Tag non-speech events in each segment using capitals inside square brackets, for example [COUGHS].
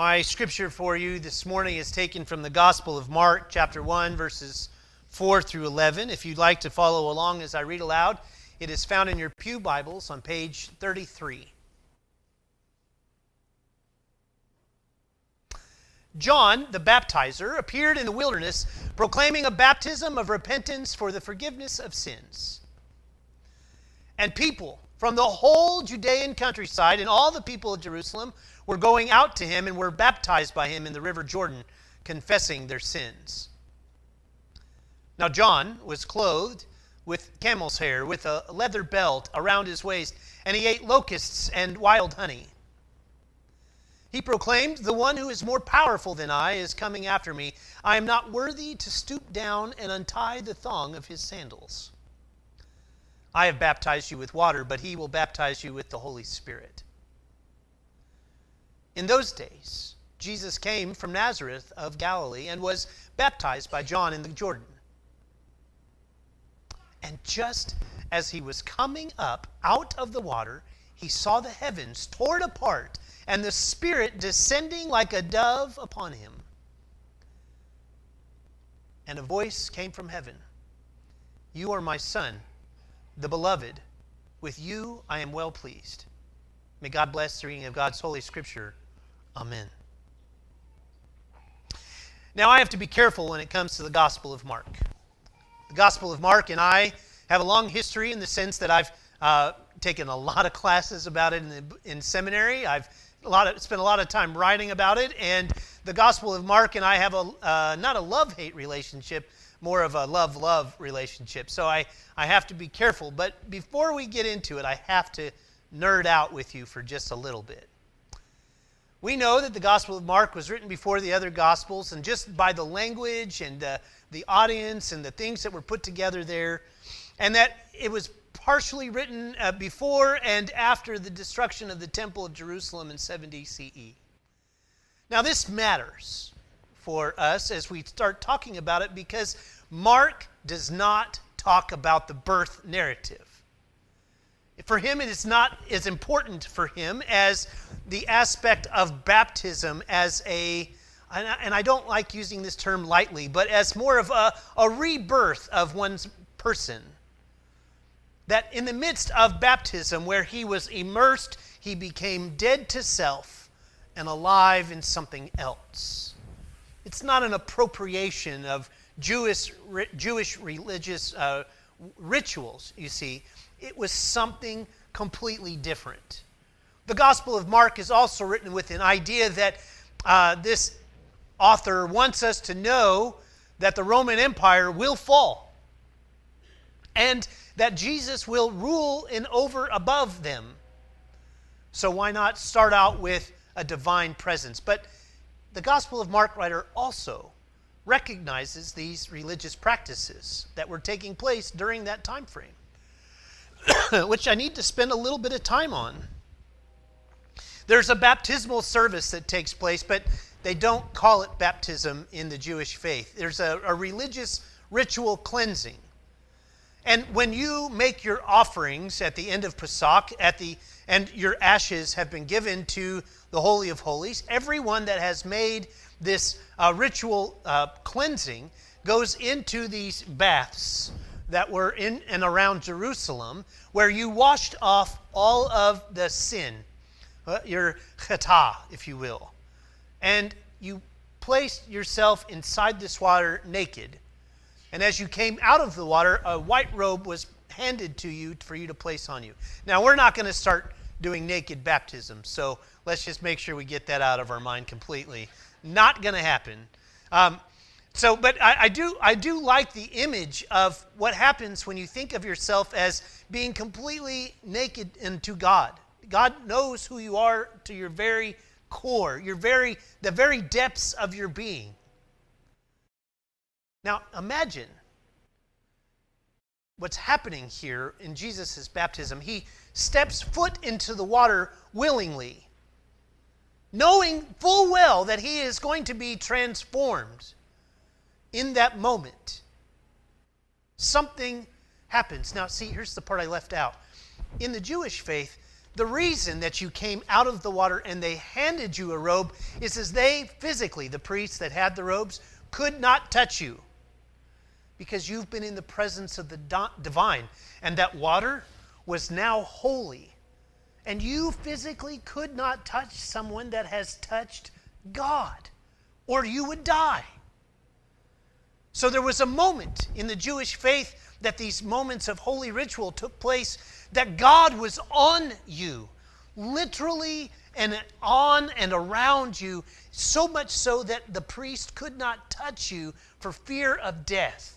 My scripture for you this morning is taken from the Gospel of Mark, chapter 1, verses 4 through 11. If you'd like to follow along as I read aloud, it is found in your Pew Bibles on page 33. John, the baptizer, appeared in the wilderness proclaiming a baptism of repentance for the forgiveness of sins. And people from the whole Judean countryside and all the people of Jerusalem were going out to him and were baptized by him in the river Jordan, confessing their sins. Now, John was clothed with camel's hair, with a leather belt around his waist, and he ate locusts and wild honey. He proclaimed, The one who is more powerful than I is coming after me. I am not worthy to stoop down and untie the thong of his sandals. I have baptized you with water, but he will baptize you with the Holy Spirit. In those days, Jesus came from Nazareth of Galilee and was baptized by John in the Jordan. And just as he was coming up out of the water, he saw the heavens torn apart and the Spirit descending like a dove upon him. And a voice came from heaven You are my Son the beloved, with you I am well pleased. May God bless the reading of God's Holy Scripture. Amen. Now, I have to be careful when it comes to the Gospel of Mark. The Gospel of Mark and I have a long history in the sense that I've uh, taken a lot of classes about it in, the, in seminary. I've a lot of, spent a lot of time writing about it, and the Gospel of Mark and I have a uh, not a love hate relationship, more of a love love relationship. So I, I have to be careful. But before we get into it, I have to nerd out with you for just a little bit. We know that the Gospel of Mark was written before the other Gospels, and just by the language and uh, the audience and the things that were put together there, and that it was partially written uh, before and after the destruction of the Temple of Jerusalem in 70 CE. Now, this matters for us as we start talking about it because Mark does not talk about the birth narrative. For him, it is not as important for him as the aspect of baptism as a, and I don't like using this term lightly, but as more of a, a rebirth of one's person. That in the midst of baptism, where he was immersed, he became dead to self and alive in something else. It's not an appropriation of Jewish, Jewish religious uh, rituals, you see. It was something completely different. The Gospel of Mark is also written with an idea that uh, this author wants us to know that the Roman Empire will fall and that Jesus will rule in over above them. So why not start out with a divine presence? But the Gospel of Mark writer also recognizes these religious practices that were taking place during that time frame, [COUGHS] which I need to spend a little bit of time on. There's a baptismal service that takes place, but they don't call it baptism in the Jewish faith. There's a, a religious ritual cleansing. And when you make your offerings at the end of Pesach, at the and your ashes have been given to the Holy of Holies. Everyone that has made this uh, ritual uh, cleansing goes into these baths that were in and around Jerusalem, where you washed off all of the sin, uh, your chata, if you will, and you placed yourself inside this water naked. And as you came out of the water, a white robe was handed to you for you to place on you. Now, we're not going to start doing naked baptism. So let's just make sure we get that out of our mind completely. Not going to happen. Um, so, but I, I, do, I do like the image of what happens when you think of yourself as being completely naked into God. God knows who you are to your very core, your very, the very depths of your being. Now, imagine what's happening here in Jesus' baptism. He steps foot into the water willingly, knowing full well that he is going to be transformed in that moment. Something happens. Now, see, here's the part I left out. In the Jewish faith, the reason that you came out of the water and they handed you a robe is as they physically, the priests that had the robes, could not touch you because you've been in the presence of the divine. And that water was now holy. And you physically could not touch someone that has touched God, or you would die. So there was a moment in the Jewish faith that these moments of holy ritual took place, that God was on you, literally and on and around you, so much so that the priest could not touch you for fear of death.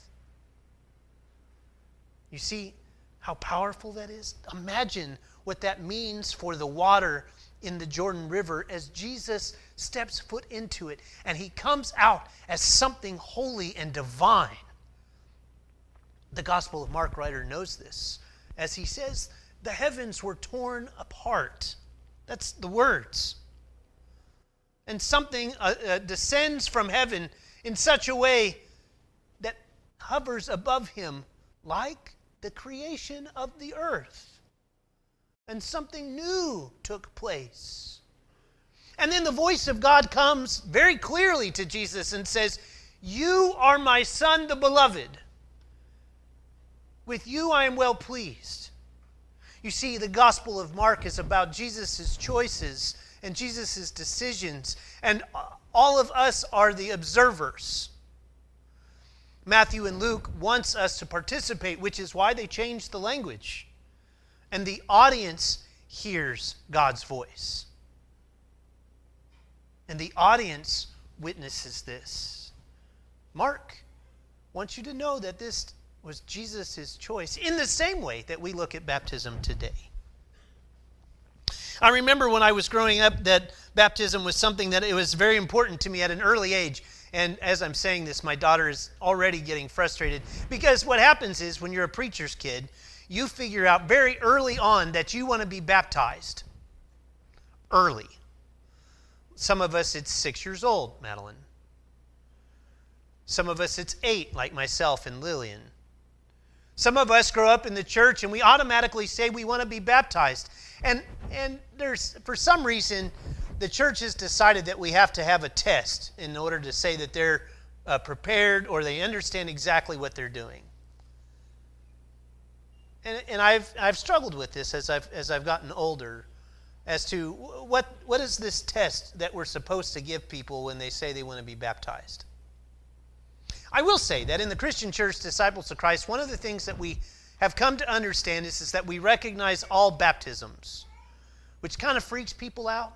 You see how powerful that is? Imagine what that means for the water in the Jordan River as Jesus steps foot into it and he comes out as something holy and divine. The Gospel of Mark writer knows this as he says, The heavens were torn apart. That's the words. And something uh, uh, descends from heaven in such a way that hovers above him like the creation of the earth and something new took place. And then the voice of God comes very clearly to Jesus and says, You are my son, the beloved. With you I am well pleased. You see, the Gospel of Mark is about Jesus' choices and Jesus' decisions, and all of us are the observers. Matthew and Luke wants us to participate, which is why they changed the language and the audience hears God's voice. And the audience witnesses this. Mark wants you to know that this was Jesus' choice in the same way that we look at baptism today. I remember when I was growing up that baptism was something that it was very important to me at an early age. And as I'm saying this, my daughter is already getting frustrated because what happens is when you're a preacher's kid, you figure out very early on that you want to be baptized. Early. Some of us, it's six years old, Madeline. Some of us, it's eight, like myself and Lillian. Some of us grow up in the church and we automatically say we want to be baptized. And, and there's, for some reason, the church has decided that we have to have a test in order to say that they're uh, prepared or they understand exactly what they're doing and, and I've, I've struggled with this as I've, as I've gotten older as to what, what is this test that we're supposed to give people when they say they want to be baptized. I will say that in the Christian church, Disciples of Christ, one of the things that we have come to understand is, is that we recognize all baptisms, which kind of freaks people out.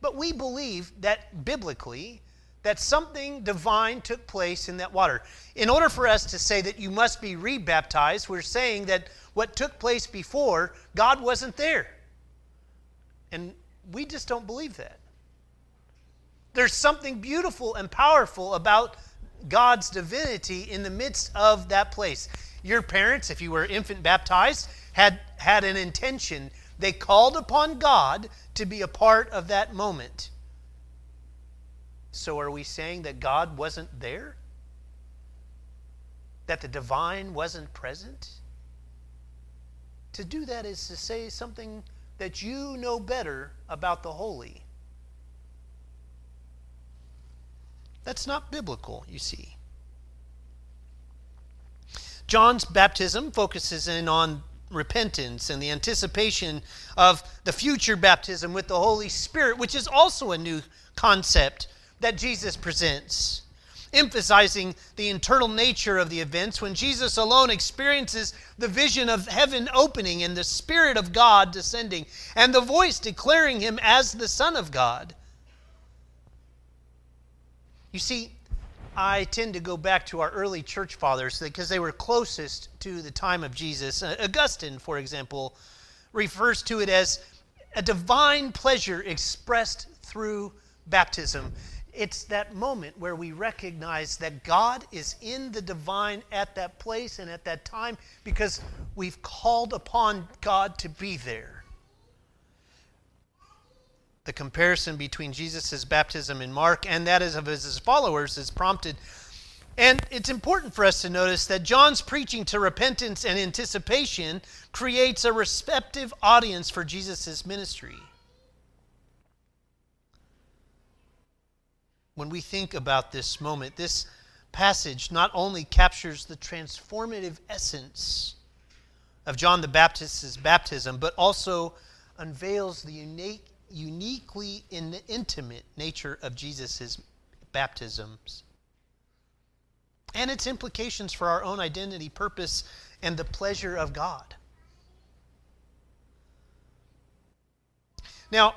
But we believe that biblically, that something divine took place in that water. In order for us to say that you must be rebaptized, we're saying that what took place before, God wasn't there. And we just don't believe that. There's something beautiful and powerful about God's divinity in the midst of that place. Your parents, if you were infant baptized, had, had an intention. They called upon God to be a part of that moment. So are we saying that God wasn't there? That the divine wasn't present? To do that is to say something that you know better about the holy. That's not biblical, you see. John's baptism focuses in on repentance and the anticipation of the future baptism with the Holy Spirit, which is also a new concept that Jesus presents, emphasizing the internal nature of the events when Jesus alone experiences the vision of heaven opening and the Spirit of God descending and the voice declaring him as the Son of God. You see, I tend to go back to our early church fathers because they were closest to the time of Jesus. Uh, Augustine, for example, refers to it as a divine pleasure expressed through baptism. It's that moment where we recognize that God is in the divine at that place and at that time because we've called upon God to be there. The comparison between Jesus' baptism in Mark and that of his followers is prompted And it's important for us to notice that John's preaching to repentance and anticipation creates a receptive audience for Jesus' ministry. When we think about this moment, this passage not only captures the transformative essence of John the Baptist's baptism, but also unveils the unique, uniquely in the intimate nature of Jesus' baptisms and its implications for our own identity, purpose, and the pleasure of God. Now,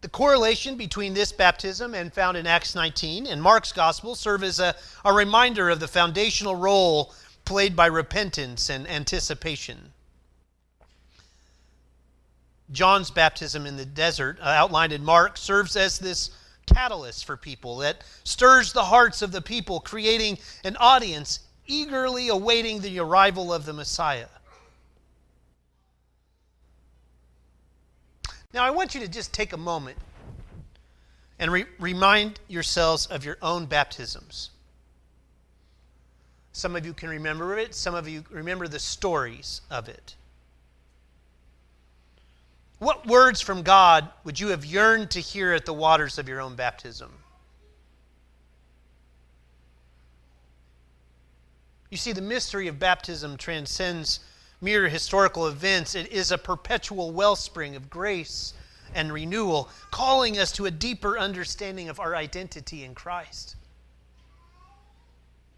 the correlation between this baptism and found in Acts 19 and Mark's gospel serve as a, a reminder of the foundational role played by repentance and anticipation. John's baptism in the desert, uh, outlined in Mark, serves as this catalyst for people that stirs the hearts of the people, creating an audience eagerly awaiting the arrival of the Messiah. Now, I want you to just take a moment and re- remind yourselves of your own baptisms. Some of you can remember it, some of you remember the stories of it. What words from God would you have yearned to hear at the waters of your own baptism? You see, the mystery of baptism transcends mere historical events. It is a perpetual wellspring of grace and renewal, calling us to a deeper understanding of our identity in Christ.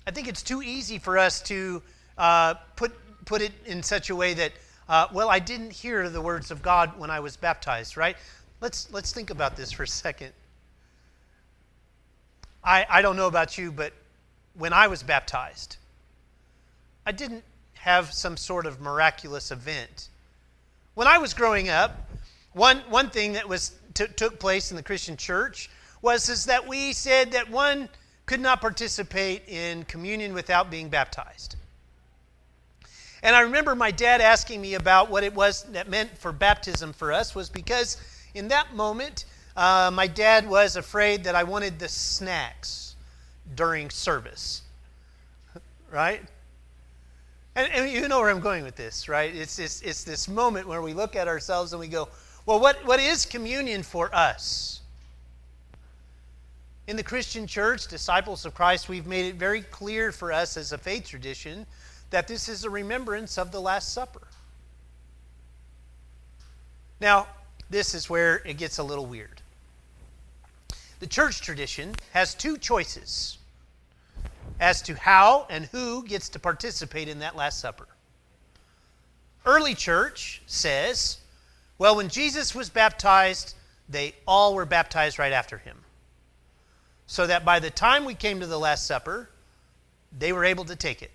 I think it's too easy for us to uh, put, put it in such a way that uh, well, I didn't hear the words of God when I was baptized, right? Let's, let's think about this for a second. I, I don't know about you, but when I was baptized, I didn't have some sort of miraculous event. When I was growing up, one, one thing that was t- took place in the Christian church was is that we said that one could not participate in communion without being baptized. And I remember my dad asking me about what it was that meant for baptism for us, was because in that moment, uh, my dad was afraid that I wanted the snacks during service. [LAUGHS] right? And, and, you know where I'm going with this, right? It's, it's, it's this moment where we look at ourselves and we go, well, what, what is communion for us? In the Christian church, disciples of Christ, we've made it very clear for us as a faith tradition that this is a remembrance of the Last Supper. Now, this is where it gets a little weird. The church tradition has two choices as to how and who gets to participate in that Last Supper. Early church says, well, when Jesus was baptized, they all were baptized right after him. So that by the time we came to the Last Supper, they were able to take it.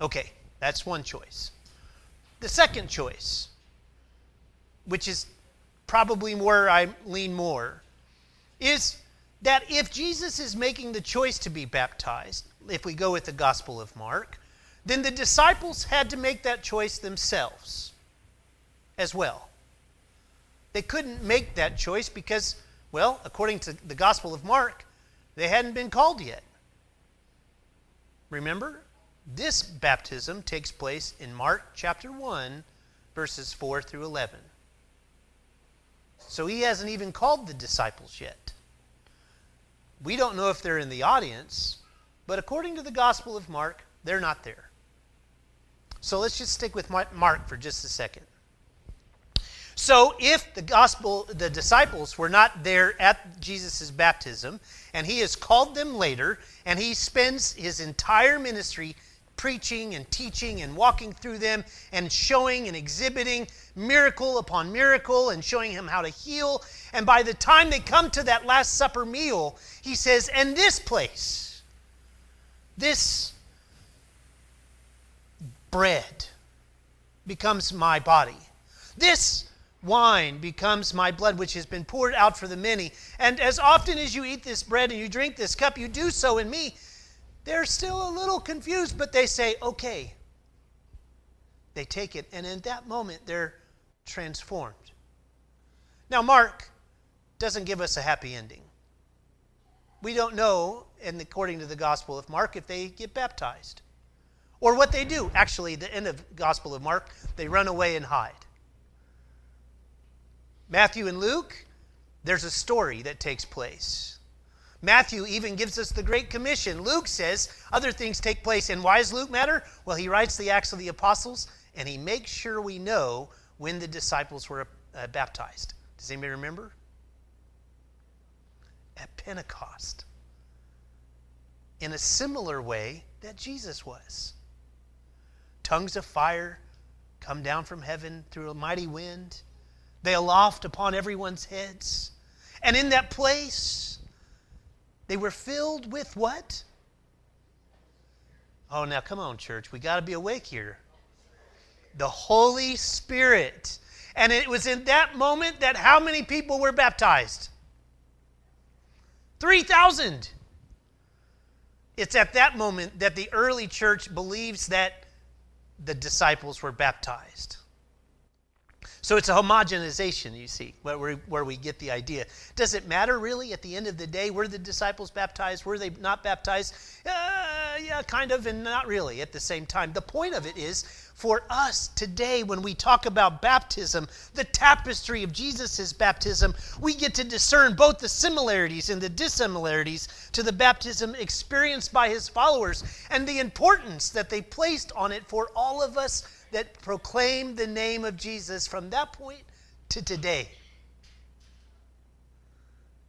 Okay, that's one choice. The second choice, which is probably where I lean more, is that if Jesus is making the choice to be baptized, if we go with the Gospel of Mark, then the disciples had to make that choice themselves as well. They couldn't make that choice because, well, according to the Gospel of Mark, they hadn't been called yet. Remember? This baptism takes place in Mark chapter 1, verses 4 through 11. So he hasn't even called the disciples yet. We don't know if they're in the audience, but according to the Gospel of Mark, they're not there. So let's just stick with Mark for just a second. So if the gospel the disciples were not there at Jesus' baptism and he has called them later and he spends his entire ministry preaching and teaching and walking through them and showing and exhibiting miracle upon miracle and showing him how to heal. And by the time they come to that Last Supper meal, he says, And this place, this bread becomes my body. This wine becomes my blood, which has been poured out for the many. And as often as you eat this bread and you drink this cup, you do so in me they're still a little confused, but they say, okay. They take it, and in that moment, they're transformed. Now, Mark doesn't give us a happy ending. we don't know, and according to the Gospel of Mark, if they get baptized or what they do. Actually, the end of Gospel of Mark, they run away and hide. Matthew and Luke, there's a story that takes place. Matthew even gives us the Great Commission. Luke says other things take place. And why does Luke matter? Well, he writes the Acts of the Apostles and he makes sure we know when the disciples were uh, baptized. Does anybody remember? At Pentecost. In a similar way that Jesus was. Tongues of fire come down from heaven through a mighty wind. They aloft upon everyone's heads. And in that place, they were filled with what? Oh, now come on, church. We got to be awake here. The Holy Spirit. And it was in that moment that how many people were baptized? 3,000. It's at that moment that the early church believes that the disciples were baptized. So it's a homogenization, you see, where we, where we get the idea. Does it matter really at the end of the day? Were the disciples baptized? Were they not baptized? Uh, yeah, kind of, and not really at the same time. The point of it is for us today, when we talk about baptism, the tapestry of Jesus' baptism, we get to discern both the similarities and the dissimilarities to the baptism experienced by his followers and the importance that they placed on it for all of us that proclaim the name of Jesus from that point to today.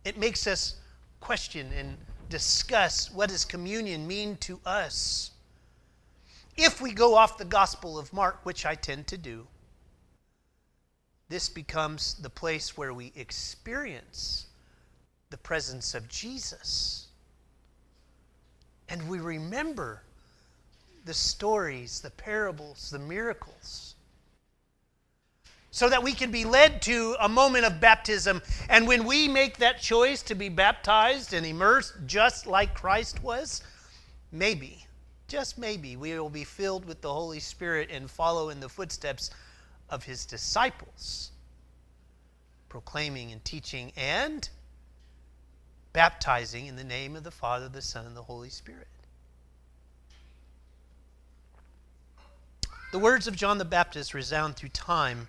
It makes us question and discuss what does communion mean to us. If we go off the Gospel of Mark, which I tend to do, this becomes the place where we experience the presence of Jesus. And we remember the stories, the parables, the miracles, so that we can be led to a moment of baptism. And when we make that choice to be baptized and immersed just like Christ was, maybe, just maybe, we will be filled with the Holy Spirit and follow in the footsteps of his disciples, proclaiming and teaching and baptizing in the name of the Father, the Son, and the Holy Spirit. The words of John the Baptist resound through time.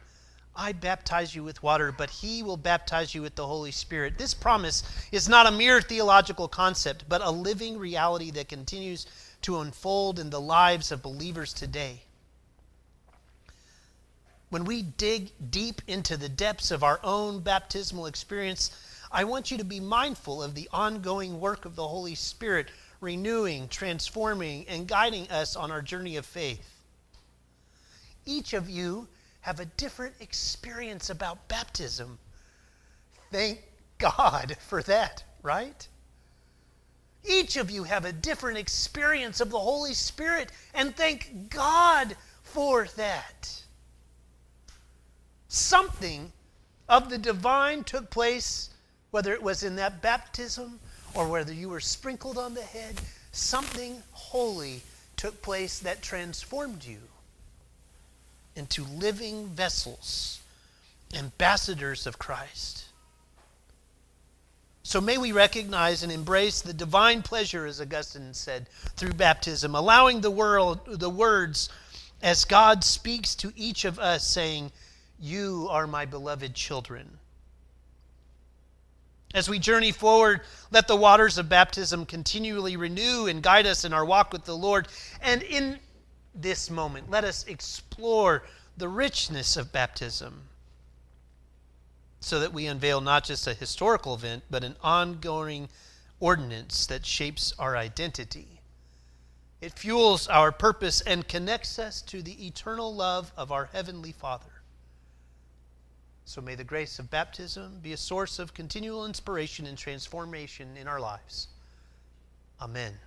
I baptize you with water, but he will baptize you with the Holy Spirit. This promise is not a mere theological concept, but a living reality that continues to unfold in the lives of believers today. When we dig deep into the depths of our own baptismal experience, I want you to be mindful of the ongoing work of the Holy Spirit, renewing, transforming, and guiding us on our journey of faith each of you have a different experience about baptism. Thank God for that, right? Each of you have a different experience of the Holy Spirit, and thank God for that. Something of the divine took place, whether it was in that baptism or whether you were sprinkled on the head, something holy took place that transformed you into living vessels, ambassadors of Christ. So may we recognize and embrace the divine pleasure, as Augustine said, through baptism, allowing the world the words as God speaks to each of us, saying, You are my beloved children. As we journey forward, let the waters of baptism continually renew and guide us in our walk with the Lord. And in this moment. Let us explore the richness of baptism so that we unveil not just a historical event, but an ongoing ordinance that shapes our identity. It fuels our purpose and connects us to the eternal love of our Heavenly Father. So may the grace of baptism be a source of continual inspiration and transformation in our lives. Amen.